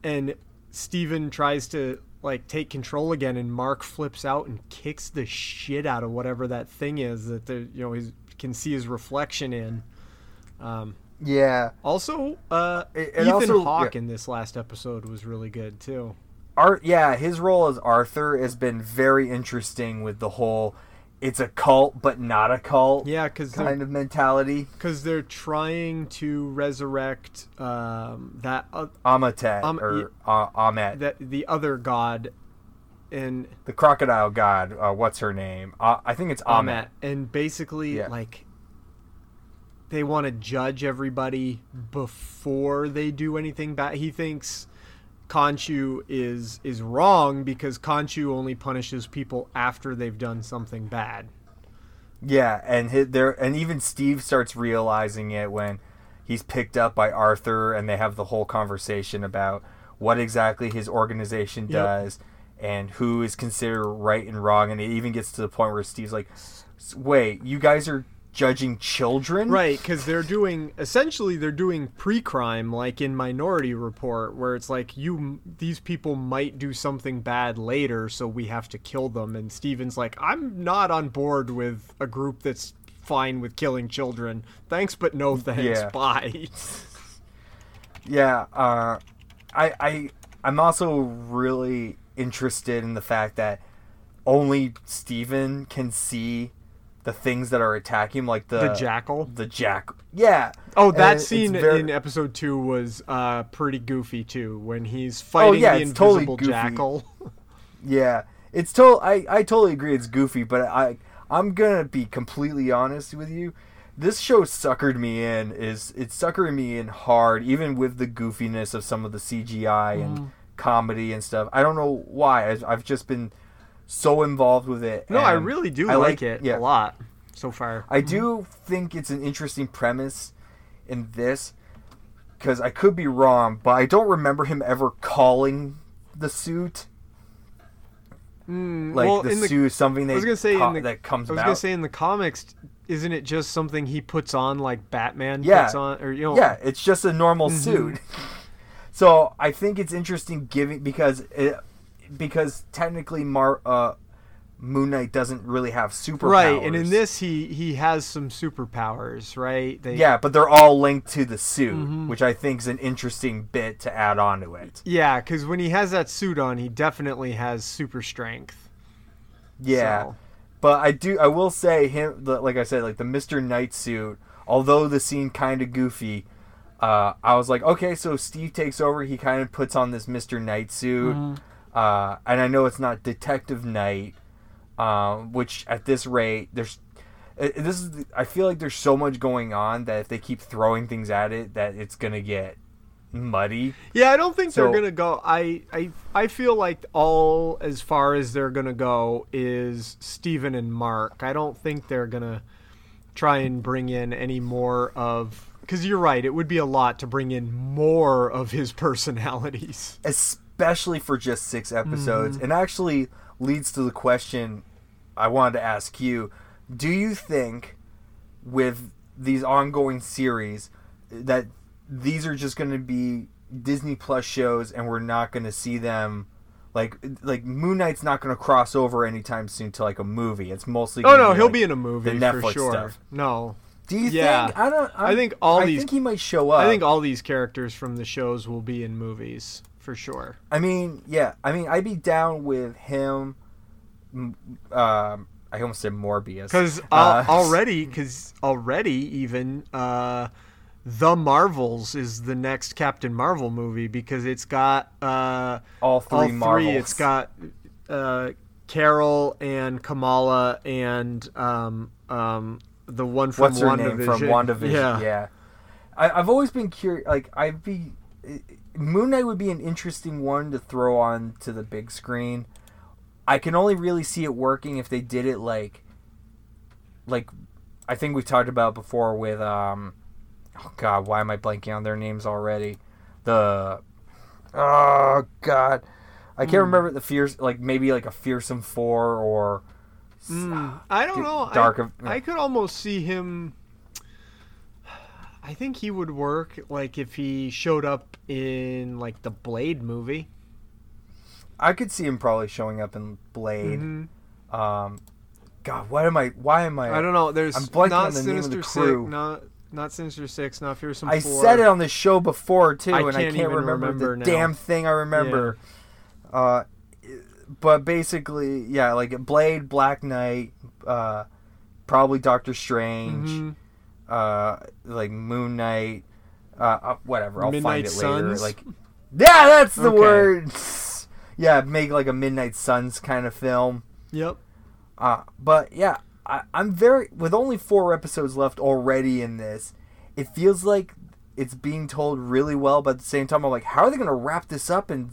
and Steven tries to like take control again and Mark flips out and kicks the shit out of whatever that thing is that the you know he can see his reflection in. Um, Yeah. also, uh, It- it Ethan also- Hawke yeah. in this last episode was really good too. Art, yeah, his role as Arthur has been very interesting with the whole it's a cult but not a cult Yeah, because kind of mentality. because they're trying to resurrect um, that uh, Amatet Um, or uh, Ammit, that the other god, and the crocodile god. Uh, what's her name? Uh, I think it's Ammit. Ammit, and basically Yeah. like they want to judge everybody before they do anything bad. He thinks Khonshu is is wrong because Khonshu only punishes people after they've done something bad. Yeah, and hit there, and even Steve starts realizing it when he's picked up by Arthur, and they have the whole conversation about what exactly his organization Yep. does and who is considered right and wrong. And it even gets to the point where Steve's like, "Wait, you guys are judging children?" Right, because they're doing essentially they're doing pre-crime, like in Minority Report, where it's like you these people might do something bad later, so we have to kill them. And Steven's like, I'm not on board with a group that's fine with killing children. Thanks, but no thanks. Yeah. Bye. Yeah, uh, I, I, I'm also really interested in the fact that only Steven can see the things that are attacking him, like the The jackal? The jack. Yeah. Oh, that it's scene very- in episode two was uh, pretty goofy too, when he's fighting Oh, yeah, the it's totally invisible goofy. jackal. Yeah, it's total. I I totally agree. It's goofy, but I I'm gonna be completely honest with you. This show suckered me in. Is it's suckering me in hard, even with the goofiness of some of the CGI and Mhm. comedy and stuff. I don't know why. I've, I've just been so involved with it. no, I really do I like, it yeah. a lot so far. I do think it's an interesting premise in this because I could be wrong, but I don't remember him ever calling the suit Mm, like well, the, in suit something they I was gonna say co- in the, that comes I was about. gonna say in the comics, isn't it just something he puts on like Batman yeah, puts on, or you know? yeah, it's just a normal Mhm. suit. So I think it's interesting giving because it, because technically Mar uh, Moon Knight doesn't really have superpowers. right. And in this, he he has some superpowers, right? They, yeah, but they're all linked to the suit, Mhm. which I think is an interesting bit to add on to it. yeah, because when he has that suit on, he definitely has super strength. Yeah, So- but I do. I will say him. The, like I said, like the Mister Knight suit. Although the scene kind of goofy, uh, I was like, okay, so Steve takes over. He kind of puts on this Mister Knight suit, Mhm. Uh, and I know it's not Detective Knight, um, which at this rate, there's. This is. I feel like there's so much going on that if they keep throwing things at it, that it's gonna get muddy. Yeah, I don't think So- they're gonna go. I, I I feel like all as far as they're gonna go is Steven and Mark. I don't think they're gonna try and bring in any more of. Because you're right, it would be a lot to bring in more of his personalities. especially for just six episodes, Mhm. and actually leads to the question I wanted to ask you: Do you think, with these ongoing series, that these are just going to be Disney Plus shows, and we're not going to see them? Like, like Moon Knight's not going to cross over anytime soon to like a movie. It's mostly. Oh no, be, he'll like, be in a movie the for sure. stuff. No. Do you yeah. think? I don't. I I'm- think all I these. think he might show up. I think all these characters from the shows will be in movies for sure. I mean, yeah. I mean, I'd be down with him. Um, I almost said Morbius. Because Uh, already, because already, even uh, the Marvels is the next Captain Marvel movie because it's got uh, All three all three. Marvels. It's got uh, Carol and Kamala and um, um, the one from what's her WandaVision. name from WandaVision? Yeah. Yeah, I, I've always been curious. Like I'd be Moon Knight would be an interesting one to throw on to the big screen. I can only really see it working if they did it like, like, I think we've talked about before with um, oh god, why am I blanking on their names already? The, oh god, I can't Hmm. remember the fierce like maybe like a fearsome four or. Mm, I don't know. Dark I, of- I could almost see him. I think he would work like if he showed up in like the Blade movie. I could see him probably showing up in Blade. Mhm. Um, God, what am I? Why am I? I don't know. There's I'm blanking not on the name of Sinister the Six, not not Sinister Six, not Fearsome I Four. said it on the show before too, I and I can't remember, remember the now. damn thing. I remember. Uh, but basically, yeah, like Blade, Black Knight, uh, probably Doctor Strange, Mhm. Uh, like Moon Knight, uh, uh, whatever. I'll Midnight find it later. Like, yeah, that's the Okay. word. yeah, make like a Midnight Suns kind of film. Yep. Uh, but yeah, I, I'm very with only four episodes left already in this. It feels like it's being told really well, but at the same time, I'm like, how are they gonna wrap this up in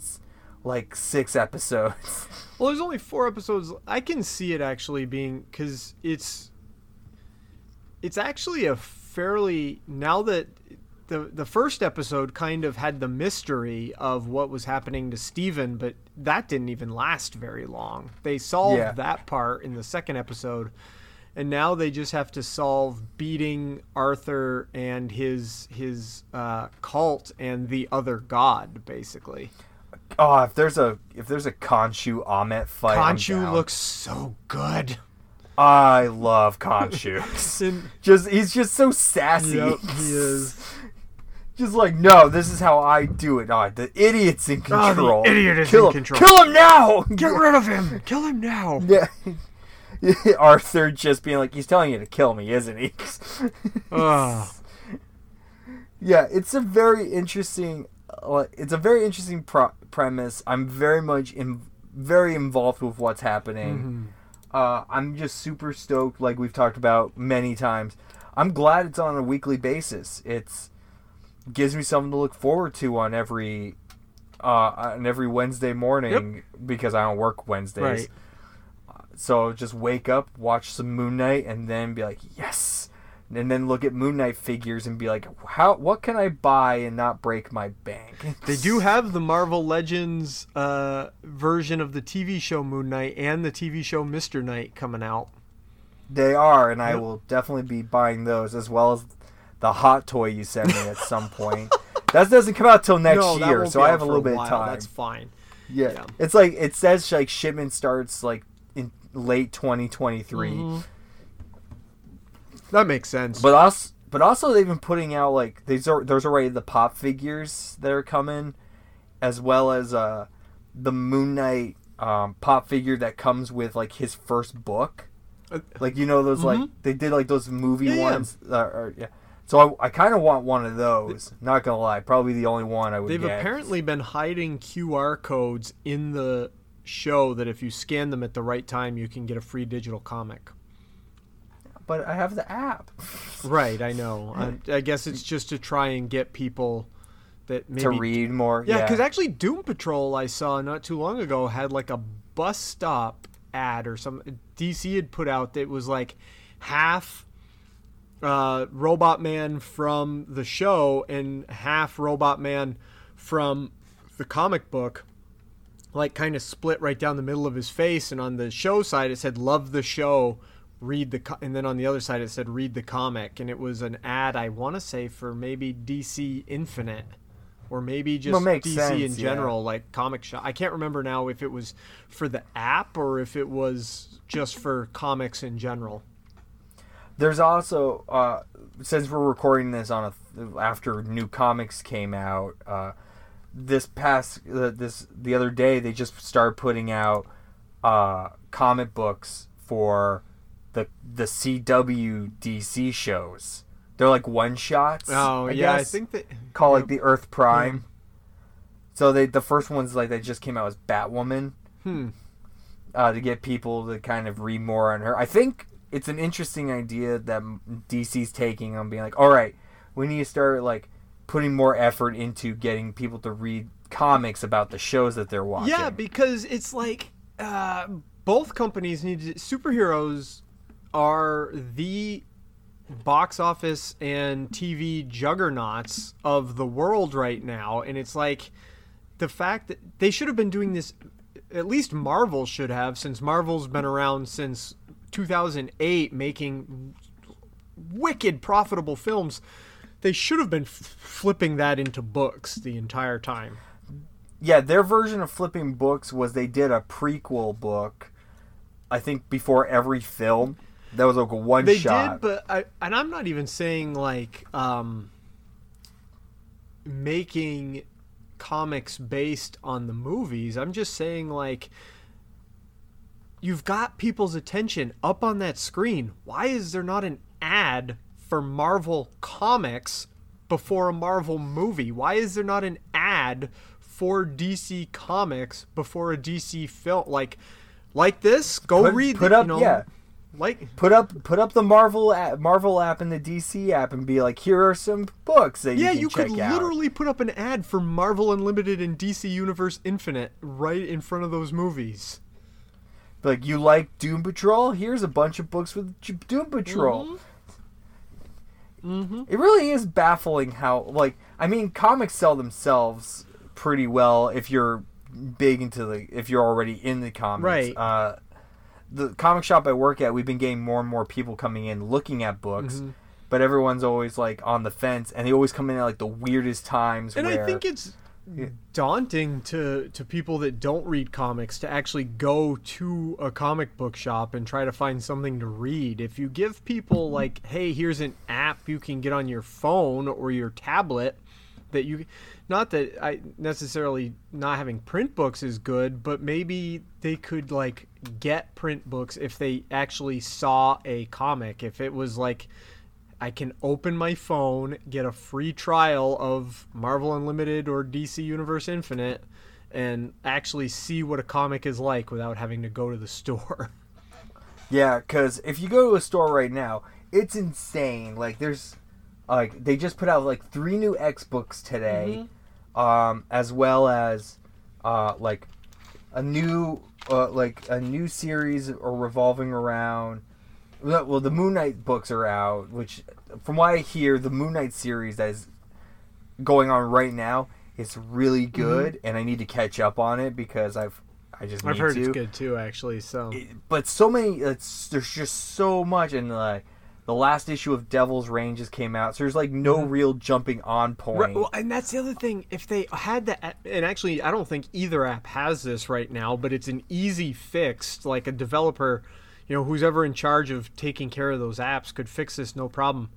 like six episodes? Well, there's only four episodes. I can see it actually being because it's it's actually a fairly now that the the first episode kind of had the mystery of what was happening to Steven, but that didn't even last very long. They solved Yeah. that part in the second episode. And now they just have to solve beating Arthur and his his uh, cult and the other god, basically. oh, if there's a if there's a Khonshu Ammit fight, Khonshu looks so good. I love. And- just he's just so sassy. Yep, he is. Just like no, this is how I do it. Oh, the idiot's in Oh, the control. idiot is Kill in him. control. Kill him now. Get rid of him. Kill him now. Yeah. Arthur just being like, he's telling you to kill me, isn't he? Ugh. Ah. yeah, it's a very interesting. Uh, it's a very interesting pro- premise. I'm very much in, very involved with what's happening. Mm-hmm. Uh, I'm just super stoked, like we've talked about many times. I'm glad it's on a weekly basis. It's gives me something to look forward to on every uh, on every Wednesday morning because I don't work Wednesdays. Right. So just wake up, watch some Moon Knight, and then be like, yes. And then look at Moon Knight figures and be like, how? What can I buy and not break my bank? They do have the Marvel Legends uh, version of the TV show Moon Knight and the TV show Mister Knight coming out. They are, and I will definitely be buying those as well as the hot toy you sent me at some point. That doesn't come out till next No, year, so I have a little bit of time. That's fine. yeah. yeah. it's like it says like shipment starts like in late 2023. Mhm. That makes sense. But also, but also they've been putting out like these are there's already the pop figures that are coming, as well as uh the Moon Knight um, pop figure that comes with like his first book. Like you know those like Mhm. they did like those movie Yeah, yeah. ones. That are, yeah. So I, I kind of want one of those. Not gonna lie, probably the only one I would They've get. apparently been hiding QR codes in the show that if you scan them at the right time, you can get a free digital comic. But I have the app. Right, I know. I, I guess it's just to try and get people that maybe to read more. Yeah, Yeah, because actually, Doom Patrol I saw not too long ago had like a bus stop ad or some DC had put out that was like half uh, Robot Man from the show and half Robot Man from the comic book. Like kind of split right down the middle of his face, and on the show side it said "Love the show." Read the co- and then on the other side it said read the comic and it was an ad i want to say for maybe dc infinite or maybe just Well, dc sense, in yeah. general like comic shop i can't remember now if it was for the app or if it was just for comics in general There's also uh, since we're recording this on a after new comics came out, uh, this past uh, this the other day they just started putting out uh, comic books for the the CW DC shows. They're like one shots. Oh I yeah, I think that called like the Earth Prime. So they the first ones like that just came out as Batwoman. Hmm. Uh, to get people to kind of read more on her. I think it's an interesting idea that DC's taking on being like, all right, we need to start like putting more effort into getting people to read comics about the shows that they're watching. Yeah, because it's like uh, both companies need to, superheroes are the box office and TV juggernauts of the world right now, and it's like the fact that they should have been doing this. At least Marvel should have, since Marvel's been around since 2008, making wicked profitable films. They should have been f- flipping that into books the entire time. Yeah, their version of flipping books was they did a prequel book. I think before every film, that was like a one they shot. They did, but I, and I'm not even saying like um, making comics based on the movies. I'm just saying like you've got people's attention up on that screen. Why is there not an ad for Marvel comics before a Marvel movie? Why is there not an ad for DC comics before a DC film? Like like this, go Put- read put the, up- you know, yeah. Like put up put up the Marvel app, Marvel app and the DC app and be like, here are some books that you yeah, you check could out. literally put up an ad for Marvel Unlimited and DC Universe Infinite right in front of those movies. Like you like Doom Patrol? Here's a bunch of books with Doom Patrol. Mm-hmm. It really is baffling how like I mean comics sell themselves pretty well if you're big into the if you're already in the comics. Right. Uh, the comic shop I work at, we've been getting more and more people coming in looking at books, Mhm. but everyone's always like on the fence, and they always come in at like the weirdest times. And where, I think it's daunting to to people that don't read comics to actually go to a comic book shop and try to find something to read. If you give people like, "Hey, here's an app you can get on your phone or your tablet that you not that I necessarily not having print books is good, but maybe they could like get print books if they actually saw a comic. If it was like I can open my phone, get a free trial of Marvel Unlimited or DC Universe Infinite, and actually see what a comic is like without having to go to the store. Yeah, because if you go to a store right now, it's insane. Like, there's, like, they just put out like three new X books today, um, as well as, uh, like, a new, uh, like a new series or revolving around. Well, the Moon Knight books are out, which, from what I hear, the Moon Knight series that is going on right now is really good, and I need to catch up on it because I've, I just need I've heard to it's good too, actually. So but so many it's there's just so much and like the last issue of Devil's Reign just came out so there's like no real jumping on point Right, well, and that's the other thing. If they had that, and actually, I don't think either app has this right now, but it's an easy fix. Like a developer, you know, who's ever in charge of taking care of those apps could fix this no problem.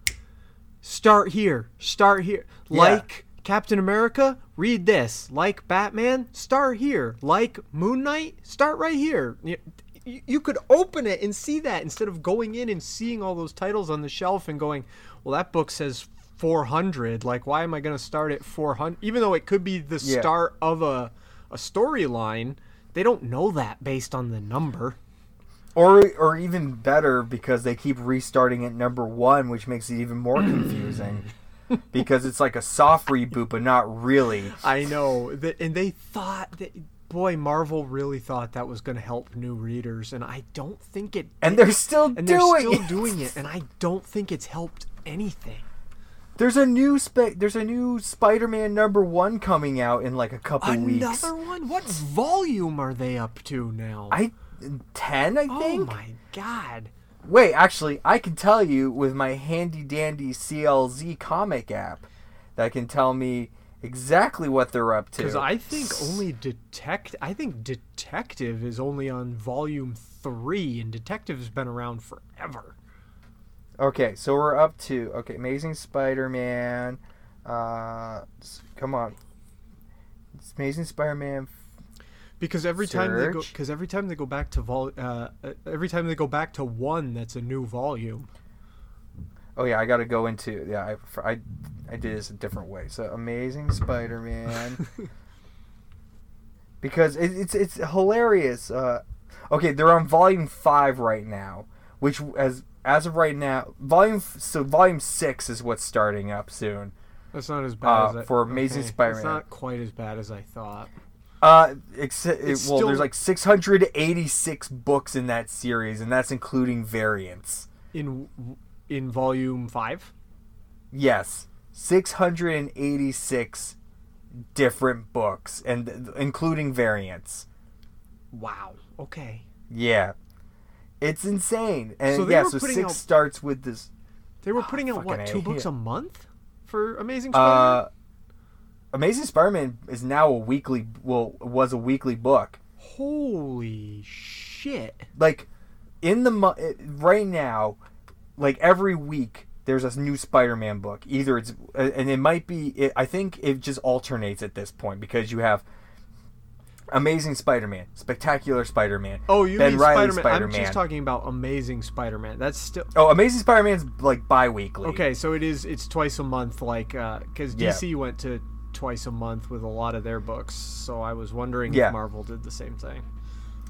Start here. Start here. Yeah. Like Captain America, read this. Like Batman, start here. Like Moon Knight, start right here. You, could open it and see that instead of going in and seeing all those titles on the shelf and going, well, that book says 400. Like, why am I going to start at 400? Even though it could be the Yeah. start of a, a storyline, they don't know that based on the number. or or even better because they keep restarting at number one which makes it even more confusing because it's like a soft reboot but not really I know that, and they thought that. Boy, Marvel really thought that was going to help new readers, and I don't think it. and they're still and doing they're still it. doing it, and I don't think it's helped anything. there's a new spe- there's a new spider-man number one coming out in like a couple weeks Another one? What volume are they up to now? i 10 i oh think Oh my god! Wait, actually, I can tell you with my handy dandy CLZ comic app that can tell me exactly what they're up to. Because I think only detect. I think Detective is only on volume three, and Detective's been around forever. Okay, so we're up to okay, Amazing Spider-Man. Uh, come on, it's Amazing Spider-Man. Because every time they go, because every time they go back to vol, uh, uh, every time they go back to one, that's a new volume. Oh yeah, I got to go into yeah. I, I I did this a different way. So Amazing Spider-Man. because it, it's it's hilarious. Uh, okay, they're on volume five right now, which as as of right now, volume so volume six is what's starting up soon. That's not as bad Uh, as I, for Amazing okay, Spider-Man. It's not quite as bad as I thought. Uh, except, well, still- there's like 686 books in that series, and that's including variants. In in volume five. Yes, 686 different books, and including variants. Wow. Okay. Yeah, it's insane. And So yeah, so six out- starts with this. They were putting out what two books a month for Amazing Spider-Man. Uh, Amazing Spider-Man is now a weekly. Well, was a weekly book. Holy shit! like in the mo- right now like every week there's a new spider-man book either it's uh, and it might be it, i think it just alternates at this point because you have amazing spider-man spectacular spider-man Oh, you ben mean riley Spider-Man? spider-man, I'm just talking about Amazing Spider-Man. That's still oh amazing spider-man's like bi-weekly okay. So it is. It's twice a month, like because Yeah. DC went to twice a month with a lot of their books. So I was wondering Yeah. if Marvel did the same thing.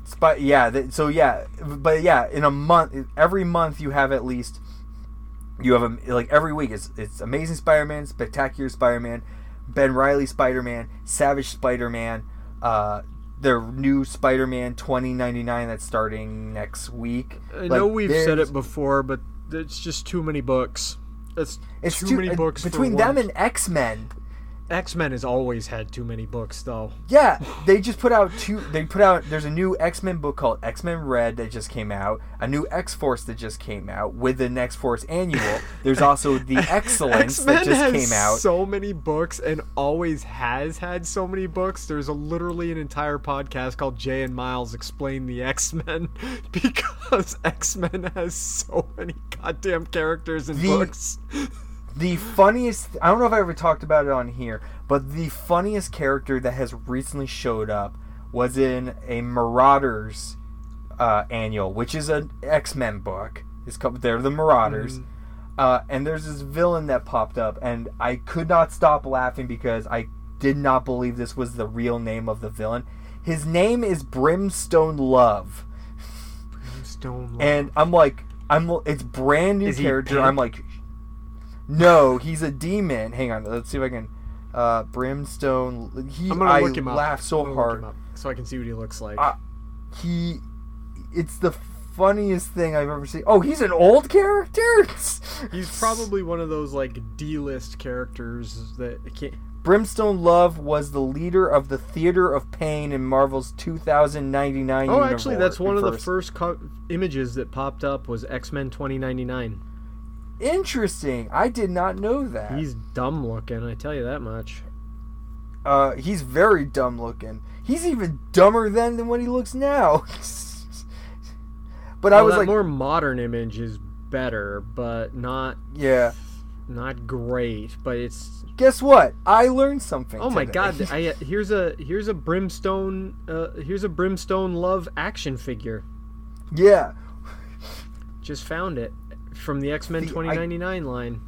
Spi- yeah th- so yeah but yeah in a month every month you have at least you have a, like every week it's it's amazing spider-man spectacular spider-man ben riley spider-man savage spider-man uh their new spider-man 2099 that's starting next week I Like, know we've said it before, but it's just too many books. It's, it's too, too- many uh, books between them and x-men X Men has always had too many books, though. Yeah, they just put out two. They put out. There's a new X Men book called X Men Red that just came out. A new X Force that just came out with the X Force annual. There's also the Excellence X-Men that just came out. so many books and always has had so many books. There's a literally an entire podcast called Jay and Miles Explain the X-Men because X-Men has so many goddamn characters and The- books. The funniest. I don't know if I ever talked about it on here, but the funniest character that has recently showed up was in a Marauders uh, annual, which is an X Men book. It's called. They're the Marauders. Uh, and there's this villain that popped up, and I could not stop laughing because I did not believe this was the real name of the villain. His name is Brimstone Love, Stone and I'm like, I'm it's brand new Is character. I'm like, no, he's a demon. Hang on, let's see if I can. Uh, Brimstone. He. I'm gonna I look him up. laughed so I'm gonna look hard. him up so I can see what he looks like. Uh, he. It's the funniest thing I've ever seen. Oh, he's an old character. He's probably one of those like D-list characters that can't. Brimstone Love was the leader of the Theater of Pain in Marvel's 2099 Oh, actually, that's one of the first co- images that popped up was X-Men 2099. Interesting. I did not know that. He's dumb looking, I tell you that much. uh, he's very dumb looking. He's even dumber then than what he looks now. but I was like, more modern image is better, but not yeah. not great. But it's Guess what? I learned something. oh my today. god! I, here's a here's a brimstone uh, here's a brimstone love action figure. yeah. Just found it from the X Men The- I- 2099 line.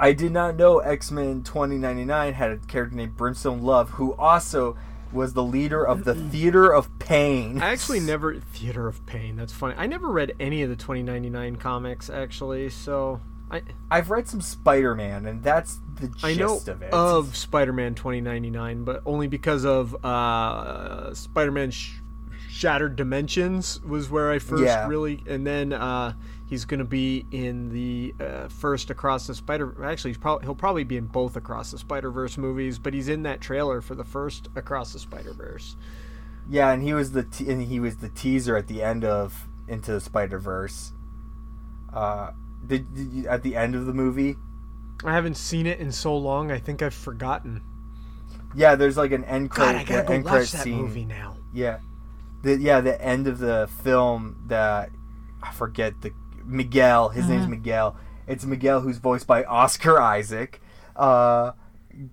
I did not know X Men 2099 had a character named Brimstone Love, who also was the leader of the Theater of Pain. I actually never Theater of Pain. That's funny. I never read any of the 2099 comics actually, so I I've read some Spider Man, and that's the gist I know of it. of Spider-Man 2099, but only because of uh, Spider-Man Sh- Shattered Dimensions was where I first Yeah. really, and then uh, he's gonna be in the uh, first Across the Spider. Actually, he's probably he'll probably be in both Across the Spider Verse movies, but he's in that trailer for the first Across the Spider Verse. yeah, and he was the te- and he was the teaser at the end of Into the Spider Verse. Uh, did, did you, at the end of the movie? I haven't seen it in so long. I think I've forgotten. Yeah, there's like an end God, credit, I gotta go watch that scene. movie now. Yeah, the yeah the end of the film that I forget the Miguel. His name's Mm-hmm. Miguel. It's Miguel who's voiced by Oscar Isaac. Uh,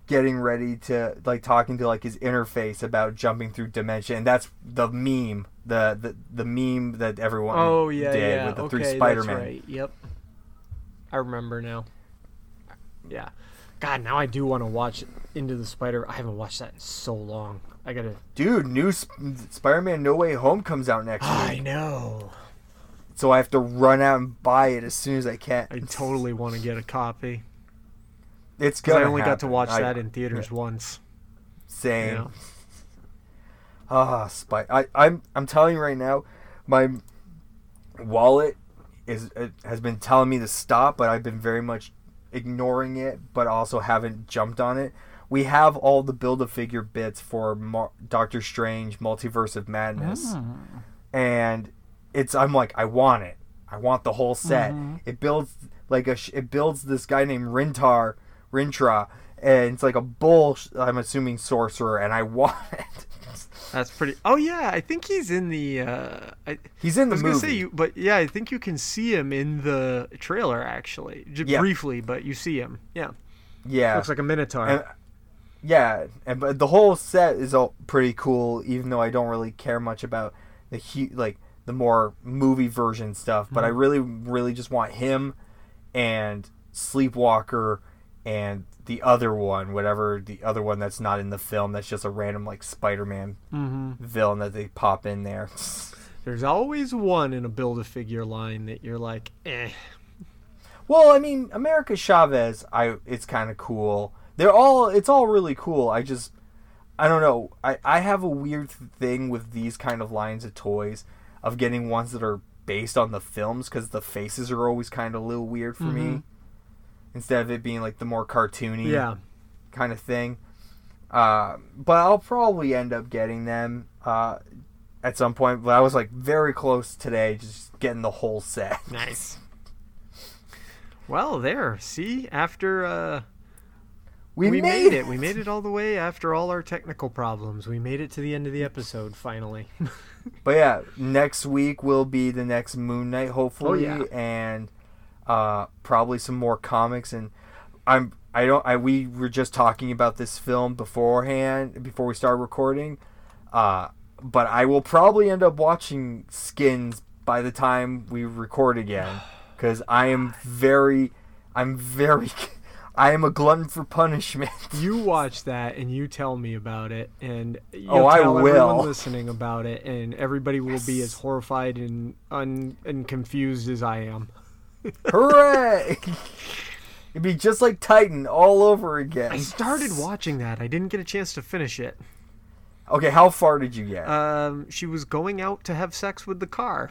getting ready to like talking to like his interface about jumping through dimension and that's the meme the the, the meme that everyone Oh yeah, did yeah. with the okay, three spider-man right. Yep. I remember now. Yeah. God, now I do want to watch Into the Spider. I haven't watched that in so long. I gotta. dude new Sp- spider-man no way home comes out next I week know. So i have to run out and buy it as soon as i can I totally want to get a copy. it's Because gonna I only got to watch I- that in theaters once. same Yeah. Ah, spy. I, I'm I'm telling you right now, my wallet is it has been telling me to stop, but I've been very much ignoring it, but also haven't jumped on it. We have all the build a figure bits for Mar- Doctor Strange Multiverse of Madness, and it's I'm like I want it. I want the whole set. It builds like a it builds this guy named Rintar Rintrah, and it's like a bull. I'm assuming sorcerer, and I want it. That's pretty. Oh yeah, I think he's in the. Uh, I, He's in I the was movie. gonna say you, but yeah, I think you can see him in the trailer actually, J- Yeah. briefly, but you see him. Yeah, yeah, looks like a minotaur. And, yeah, and but the whole set is all pretty cool, even though I don't really care much about the hu- like the more movie version stuff. But I Mm-hmm. really, really just want him and Sleepwalker and the other one, whatever the other one that's not in the film. That's just a random like Spider-Man Mm-hmm. villain that they pop in there. There's always one in a build-a-figure line that you're like, eh. Well, I mean, America Chavez, I it's kind of cool. They're all it's all really cool. I just I don't know. I I have a weird thing with these kind of lines of toys of getting ones that are based on the films cuz the faces are always kind of a little weird for me. Instead of it being like the more cartoony Yeah, kind of thing. Uh, but I'll probably end up getting them uh, at some point. But I was like very close today, just getting the whole set. nice. Well, there. See, after uh, We, we made it. We made it all the way after all our technical problems. We made it to the end of the episode finally. But yeah, next week will be the next Moon Knight, hopefully, Oh, yeah. and uh, probably some more comics. And I'm I don't I we were just talking about this film beforehand before we started recording, uh, but I will probably end up watching Skins by the time we record again because I am very I'm very I am a glutton for punishment. you watch that and you tell me about it, and you'll Oh, I tell everyone will. listening about it, and everybody will be as horrified and un- and confused as I am. Hooray! It'd be just like Titane all over again. I started watching that. I didn't get a chance to finish it. Okay, how far did you get? Um, she was going out to have sex with the car.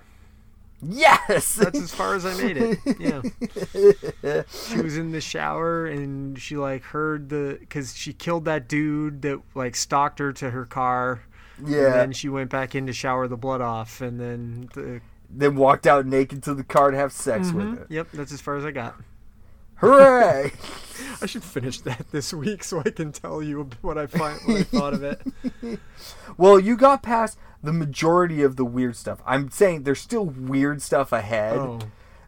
Yes. That's as far as I made it. Yeah. she was in the shower and she like heard the because she killed that dude that like stalked her to her car. Yeah, and then she went back in to shower the blood off, and then the Then walked out naked to the car to have sex with mm-hmm. it. yep, that's as far as I got. Hooray! I should finish that this week so I can tell you what I find what I thought of it. well, you got past the majority of the weird stuff. I'm saying there's still weird stuff ahead, Oh,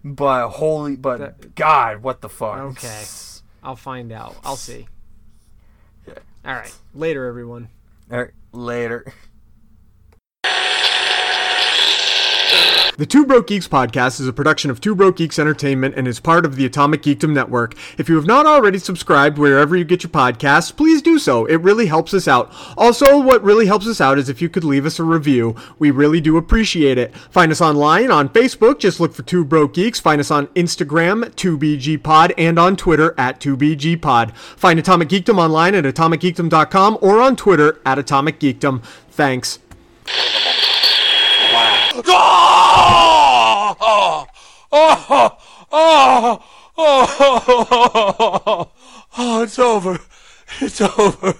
but holy, but That- God, what the fuck? Okay. I'll find out. I'll see. All right. Later, everyone. All right, later. The Two Broke Geeks podcast is a production of Two Broke Geeks Entertainment and is part of the Atomic Geekdom Network. If you have not already subscribed wherever you get your podcasts, please do so. It really helps us out. Also, what really helps us out is if you could leave us a review. We really do appreciate it. Find us online on Facebook, just look for Two Broke Geeks. Find us on Instagram, 2BGPod, and on Twitter at 2BGPod. Find Atomic Geekdom online at atomicgeekdom.com or on Twitter at Atomic Geekdom. Thanks. Oh! Oh! Oh! Oh! Oh! Oh! Oh! It's over. It's over.